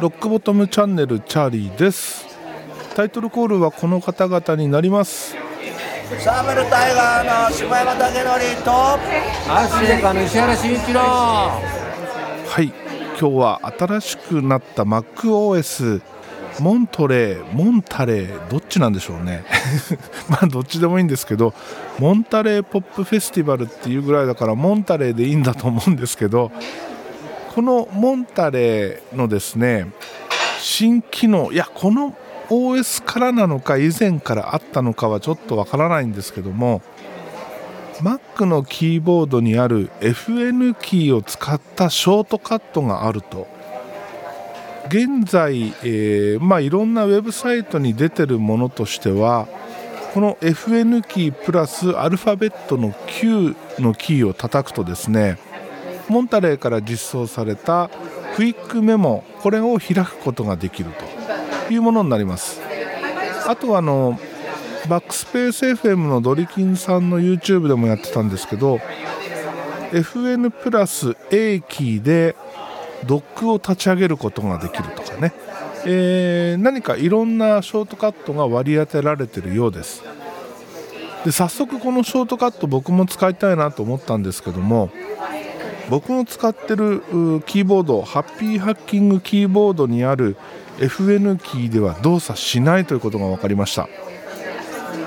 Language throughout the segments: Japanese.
ロックボトムチャンネルチャーリーです。タイトルコールはこの方々になります。サーベルタイガーの柴山武則とアシレカの石原慎一郎。はい。今日は新しくなった MacOS モントレー、モンタレー、どっちなんでしょうね。まあどっちでもいいんですけど、モンタレーポップフェスティバルっていうぐらいだから、モンタレーでいいんだと思うんですけど、このモンタレーのですね、新機能、いや、この OS からなのか、以前からあったのかはちょっとわからないんですけども、Mac のキーボードにある FN キーを使ったショートカットがあると現在、えー、まあ、いろんなウェブサイトに出てるものとしてはこの FN キープラスアルファベットの Q のキーを叩くとですねモンタレーから実装されたクイックメモこれを開くことができるというものになります。あとはあのバックスペース FM のドリキンさんの YouTube でもやってたんですけど FN プラス A キーでドックを立ち上げることができるとかね、えー、何かいろんなショートカットが割り当てられてるようです。で早速このショートカット僕も使いたいなと思ったんですけども僕の使ってるキーボードハッピーハッキングキーボードにある FN キーでは動作しないということが分かりました。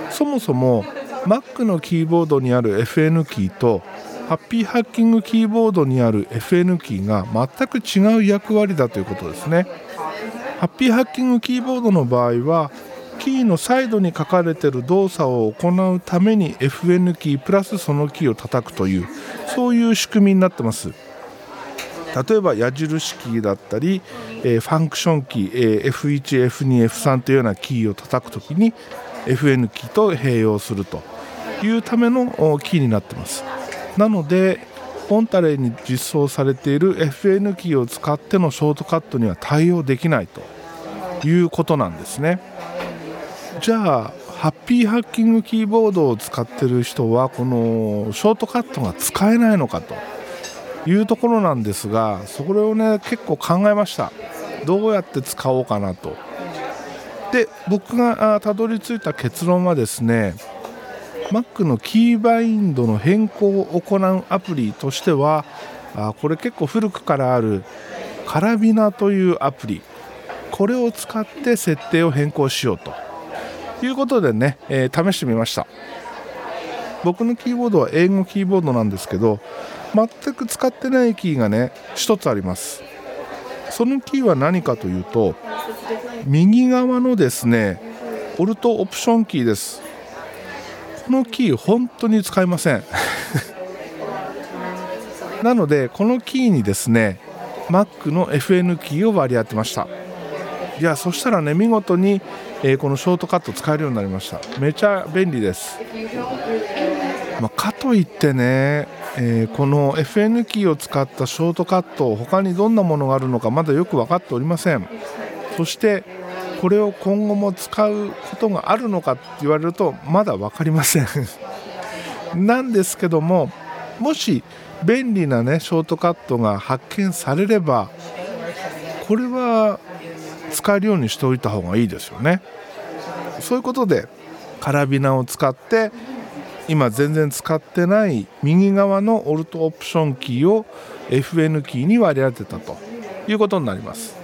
そもそも Mac のキーボードにある FN キーとハッピーハッキングキーボードにある FN キーが全く違う役割だということですね。ハッピーハッキングキーボードの場合はキーのサイドに書かれてる動作を行うために FN キープラスそのキーを叩くというそういう仕組みになってます。例えば矢印キーだったり、えー、ファンクションキー、えー、F1、F2、F3 というようなキーを叩くときに FN キーと併用するというためのキーになってます。なのでポンタレーに実装されている FN キーを使ってのショートカットには対応できないということなんですね。じゃあハッピーハッキングキーボードを使ってる人はこのショートカットが使えないのかというところなんですがそれをね結構考えました。どうやって使おうかなと。で僕がたどり着いた結論はですね Mac のキーバインドの変更を行うアプリとしてはあこれ結構古くからあるカラビナというアプリ。これを使って設定を変更しようと。いうことでね、えー、試してみました。僕のキーボードは英語キーボードなんですけど全く使ってないキーがね1つあります。そのキーは何かというと右側のですねオルトオプションキーです。このキー本当に使いません。なのでこのキーにですね Mac の FN キーを割り当てました。いやそしたらね見事に、えー、このショートカット使えるようになりました。めちゃ便利です、まあ、かといってね、えー、この FN キーを使ったショートカット他にどんなものがあるのかまだよく分かっておりません。そしてこれを今後も使うことがあるのかって言われるとまだ分かりません。なんですけどももし便利なねショートカットが発見されればこれは使えるようにしておいた方がいいですよね。そういうことでカラビナを使って今全然使ってない右側のオルトオプションキーを FN キーに割り当てたということになります。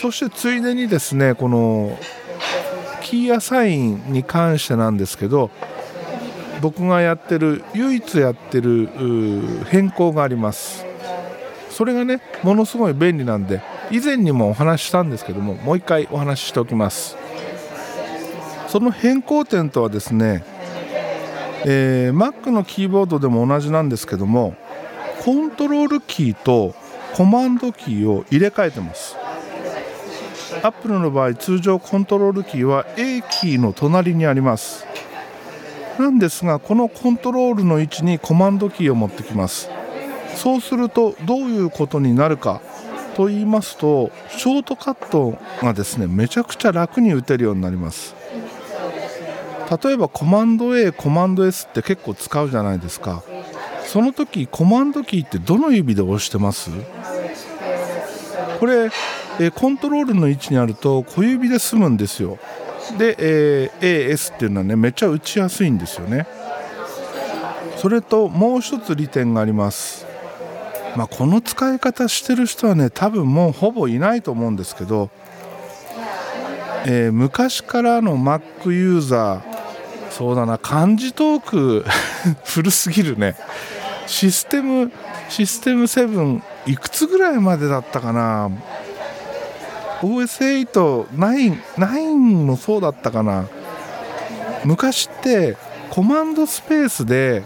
そしてついでにですねこのキーアサインに関してなんですけど僕がやってる唯一やってる変更があります。それがねものすごい便利なんで以前にもお話ししたんですけどももう一回お話ししておきます。その変更点とはですね、えー、Mac のキーボードでも同じなんですけどもコントロールキーとコマンドキーを入れ替えてます。アップルの場合通常コントロールキーは A キーの隣にあります。なんですがこのコントロールの位置にコマンドキーを持ってきます。そうするとどういうことになるかと言いますとショートカットがですねめちゃくちゃ楽に打てるようになります。例えばコマンド A コマンド S って結構使うじゃないですか。その時コマンドキーってどの指で押してます？これ、え、コントロールの位置にあると小指で済むんですよ。で、えー、AS っていうのはねめっちゃ打ちやすいんですよね。それともう一つ利点があります。まあ、この使い方してる人はね多分もうほぼいないと思うんですけど、えー、昔からの Mac ユーザーそうだな漢字トーク 古すぎるね。システムシステム7いくつぐらいまでだったかな？OS8、9、9もそうだったかな。昔ってコマンドスペースで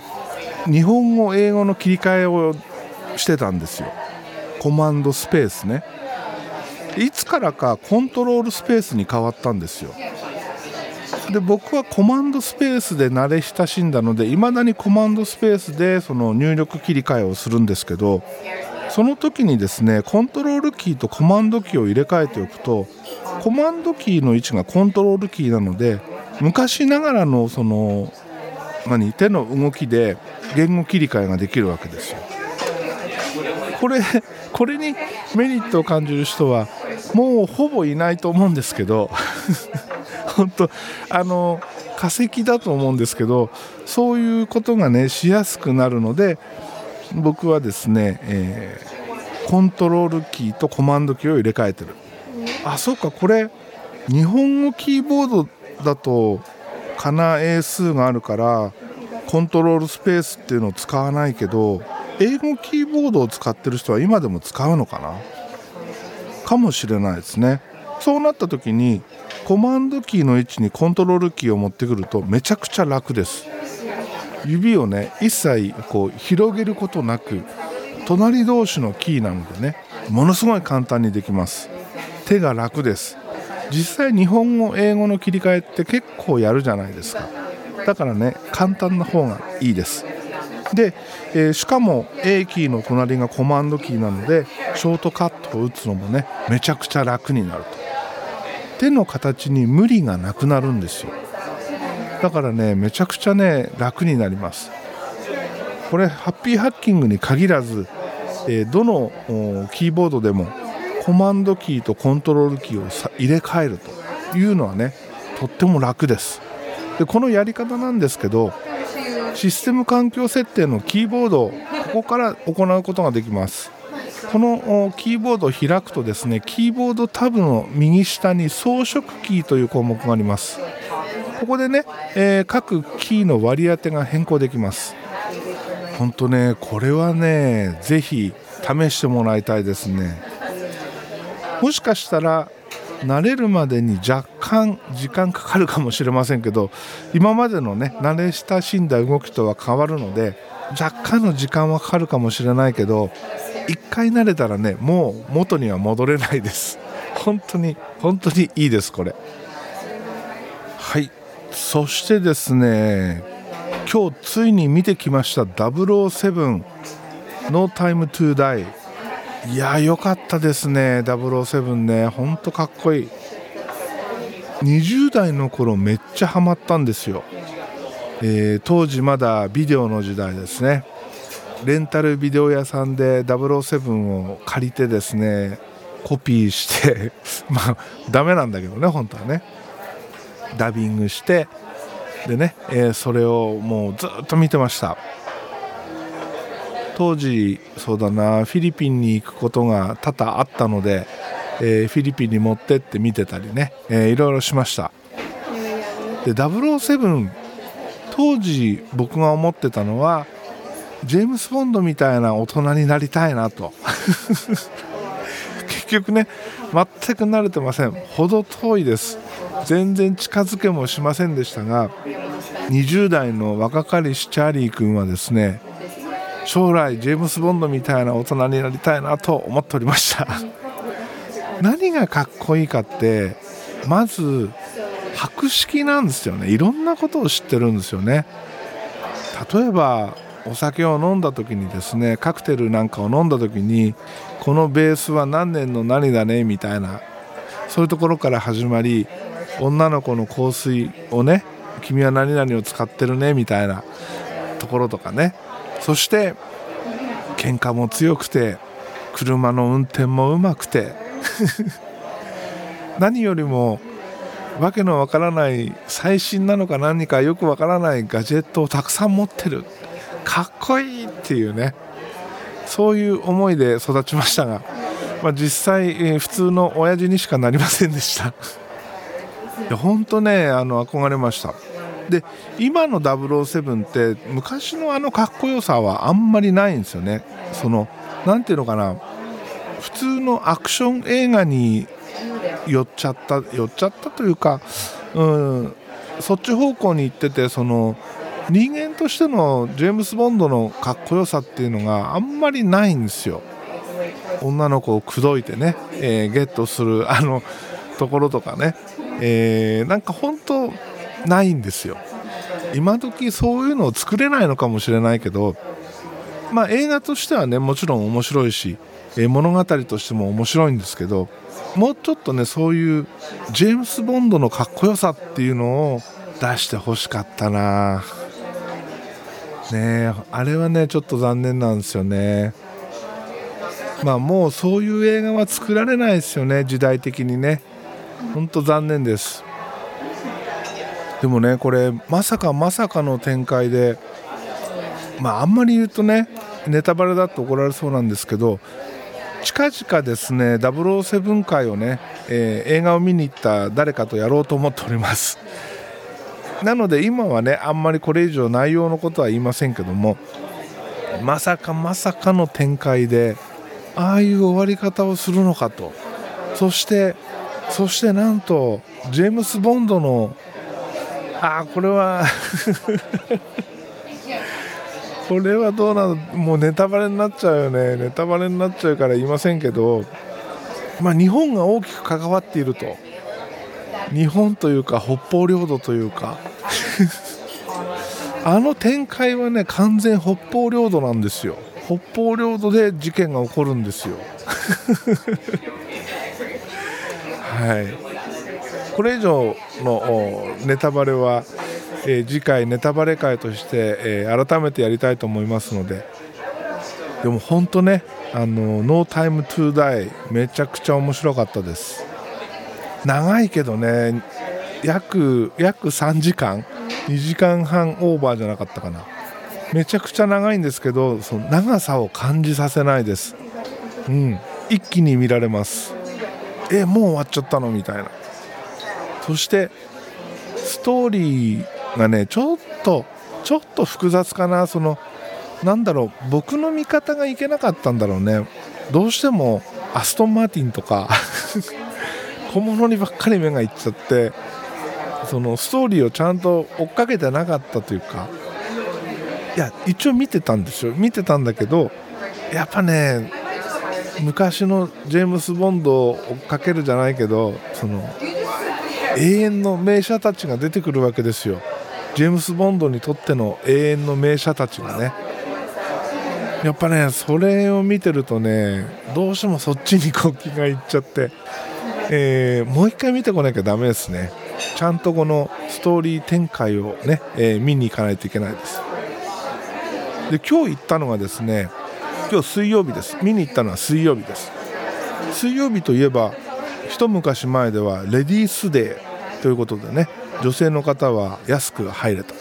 日本語英語の切り替えをしてたんですよ。コマンドスペースね。いつからかコントロールスペースに変わったんですよ。で僕はコマンドスペースで慣れ親しんだのでいまだにコマンドスペースでその入力切り替えをするんですけどその時にですねコントロールキーとコマンドキーを入れ替えておくとコマンドキーの位置がコントロールキーなので昔ながらのその何手の動きで言語切り替えができるわけですよ。これこれにメリットを感じる人はもうほぼいないと思うんですけど 本当あの化石だと思うんですけどそういうことがねしやすくなるので僕はですね、えー、コントロールキーとコマンドキーを入れ替えてる。あそうかこれ日本語キーボードだとかな英数があるからコントロールスペースっていうのを使わないけど英語キーボードを使ってる人は今でも使うのかな？かもしれないですね。そうなった時にコマンドキーの位置にコントロールキーを持ってくるとめちゃくちゃ楽です指をね一切こう広げることなく隣同士のキーなのでねものすごい簡単にできます。手が楽です。実際日本語英語の切り替えって結構やるじゃないですか。だからね簡単な方がいいです。で、えー、しかも A キーの隣がコマンドキーなのでショートカットを打つのもねめちゃくちゃ楽になると。手の形に無理がなくなるんですよ。だからねめちゃくちゃね楽になります。これハッピーハッキングに限らず、えー、どのキーボードでもコマンドキーとコントロールキーを入れ替えるというのはねとっても楽です。でこのやり方なんですけどシステム環境設定のキーボードここから行うことができます。このキーボードを開くとですねキーボードタブの右下に装飾キーという項目があります。ここでね、えー、各キーの割り当てが変更できます。本当ねこれはねぜひ試してもらいたいですね。もしかしたら慣れるまでに若干時間かかるかもしれませんけど今までのね慣れ親しんだ動きとは変わるので若干の時間はかかるかもしれないけど1回慣れたらねもう元には戻れないです。本当に本当にいいですこれ。そしてですね今日ついに見てきました007 No Time to Die いや良かったですね007ね。ほんとかっこいい。20代の頃めっちゃハマったんですよ、えー、当時まだビデオの時代ですね。レンタルビデオ屋さんで007を借りてですねコピーして まあダメなんだけどね本当はね。ダビングしてでね、えー、それをもうずっと見てました。当時そうだなフィリピンに行くことが多々あったので、えー、フィリピンに持ってって見てたりね、えー、いろいろしました。で007当時僕が思ってたのはジェームス・ボンドみたいな大人になりたいなと。結局ね全く慣れてません。程遠いです。全然近づけもしませんでしたが20代の若かりしチャーリー君はですね将来ジェームス・ボンドみたいな大人になりたいなと思っておりました。何がかっこいいかってまず博識なんですよね。いろんなことを知ってるんですよね。例えばお酒を飲んだ時にですねカクテルなんかを飲んだ時にこのベースは何年の何だねみたいなそういうところから始まり女の子の香水をね君は何々を使ってるねみたいなところとかね。そして喧嘩も強くて車の運転もうまくて。何よりもわけのわからない最新なのか何かよくわからないガジェットをたくさん持ってる。かっこいいっていうね。そういう思いで育ちましたが、まあ、実際、えー、普通の親父にしかなりませんでした。いや本当ねあの憧れました。で今の007って昔のあのかっこよさはあんまりないんですよね。その何ていうのかな。普通のアクション映画に寄っちゃった寄っちゃったというか、うん、そっち方向に行っててその人間としてのジェームス・ボンドのかっこよさっていうのがあんまりないんですよ。女の子を口説いてね、えー、ゲットするあのところとかね、えー、なんか本当ないんですよ。今時そういうのを作れないのかもしれないけどまあ映画としてはねもちろん面白いし、え、物語としても面白いんですけどもうちょっとねそういうジェームス・ボンドのかっこよさっていうのを出してほしかったな。ねあれはねちょっと残念なんですよね。まあもうそういう映画は作られないですよね時代的にね。ほんと残念です。でもねこれまさかまさかの展開でまああんまり言うとねネタバレだと怒られそうなんですけど近々ですね007回をね、えー、映画を見に行った誰かとやろうと思っております。なので今はねあんまりこれ以上内容のことは言いませんけどもまさかまさかの展開でああいう終わり方をするのかと。そしてそしてなんとジェームス・ボンドのあこれは これはどうなの？もうネタバレになっちゃうよね。ネタバレになっちゃうから言いませんけどまあ日本が大きく関わっていると。日本というか北方領土というか。あの展開はね完全北方領土なんですよ。北方領土で事件が起こるんですよ。はい。これ以上のネタバレはえー、次回ネタバレ会として、えー、改めてやりたいと思いますので。でも本当ねあの「No Time to Die」めちゃくちゃ面白かったです。長いけどね約約3時間2時間半オーバーじゃなかったかな。めちゃくちゃ長いんですけどその長さを感じさせないです。うん。一気に見られます。えもう終わっちゃったの？みたいな。そしてストーリーがねちょっとちょっと複雑かな。そのなんだろう僕の見方がいけなかったんだろうね。どうしてもアストンマーティンとか 小物にばっかり目がいっちゃってそのストーリーをちゃんと追っかけてなかったというか。いや一応見てたんですよ。見てたんだけどやっぱね昔のジェームス・ボンドを追っかけるじゃないけどその永遠の名車たちが出てくるわけですよ。ジェームス・ボンドにとっての永遠の名車たちがね。やっぱねそれを見てるとねどうしてもそっちにこう気がいっちゃって、えー、もう一回見てこなきゃだめですね。ちゃんとこのストーリー展開をね、えー、見に行かないといけないです。で今日行ったのがですね今日水曜日です。見に行ったのは水曜日です。水曜日といえば一昔前ではレディースデーということでね女性の方は安く入れたと。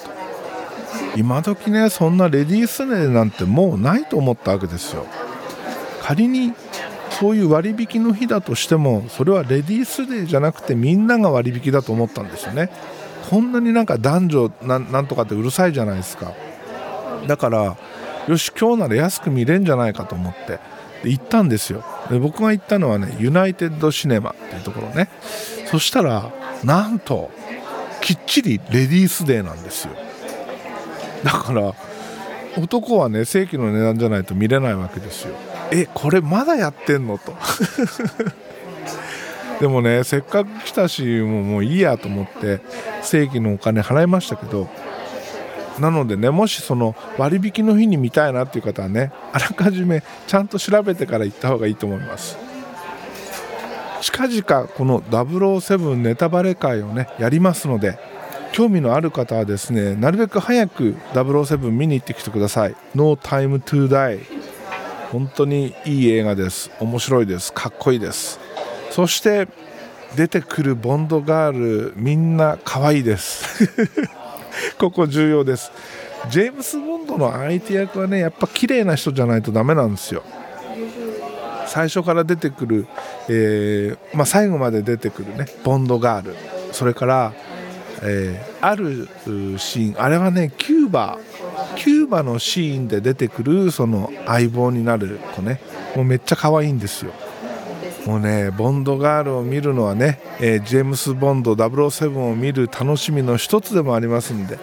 今時ねそんなレディースデーなんてもうないと思ったわけですよ。仮にそういう割引の日だとしてもそれはレディースデーじゃなくてみんなが割引だと思ったんですよね。こんなになんか男女なんとかってうるさいじゃないですか。だからよし今日なら安く見れんじゃないかと思って。行ったんですよ。で僕が行ったのはねユナイテッドシネマっていうところね。そしたらなんときっちりレディースデーなんですよ。だから男はね正規の値段じゃないと見れないわけですよ。えこれまだやってんの？と。でもねせっかく来たしもうもういいやと思って正規のお金払いましたけどなのでねもしその割引の日に見たいなっていう方はねあらかじめちゃんと調べてから行った方がいいと思います。近々この007ネタバレ会をねやりますので興味のある方はですねなるべく早く007見に行ってきてください。No Time to Die 本当にいい映画です。面白いです。かっこいいです。そして出てくるボンドガールみんな可愛いです。ここ重要です。ジェームス・ボンドの相手役はねやっぱ綺麗な人じゃないとダメなんですよ。最初から出てくる、えー、まあ、最後まで出てくるねボンドガール。それから、えー、あるシーン。あれはねキューバ。キューバのシーンで出てくるその相棒になる子ね。もうめっちゃ可愛いんですよ。もうねボンドガールを見るのはね、えー、ジェームス・ボンド007を見る楽しみの一つでもありますんで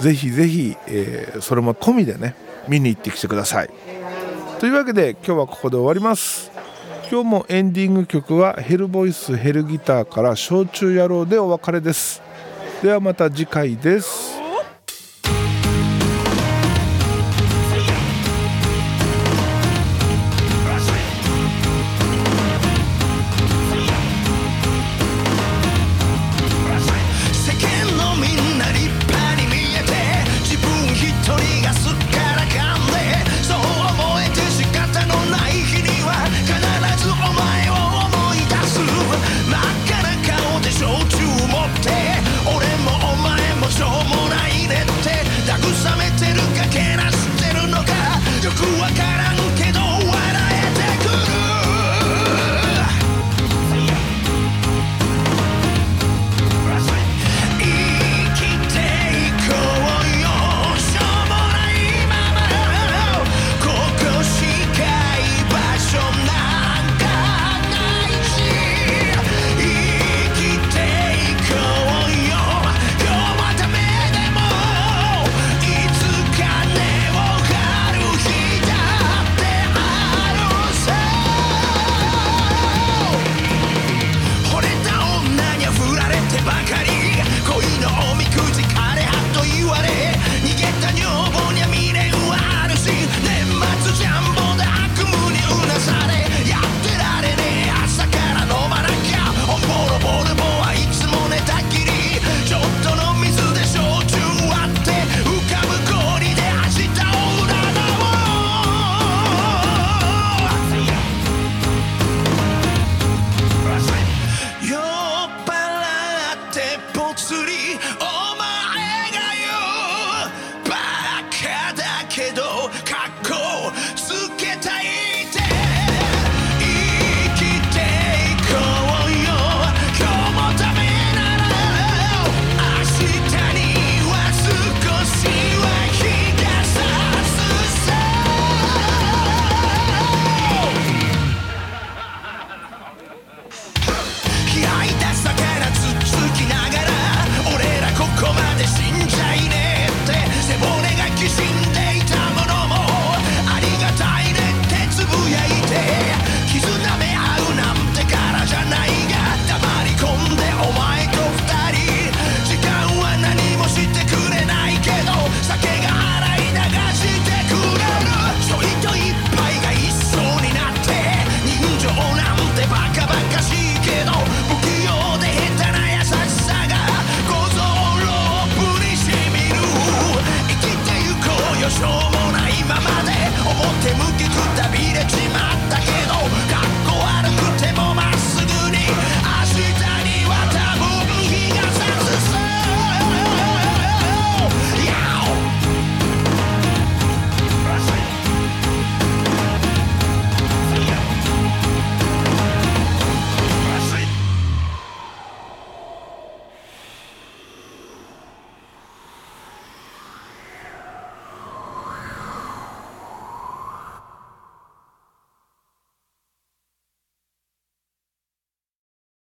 ぜひぜひ、えー、それも込みでね見に行ってきてください。というわけで今日はここで終わります。今日もエンディング曲はヘルボイスヘルギターから焼酎野郎でお別れです。ではまた次回です。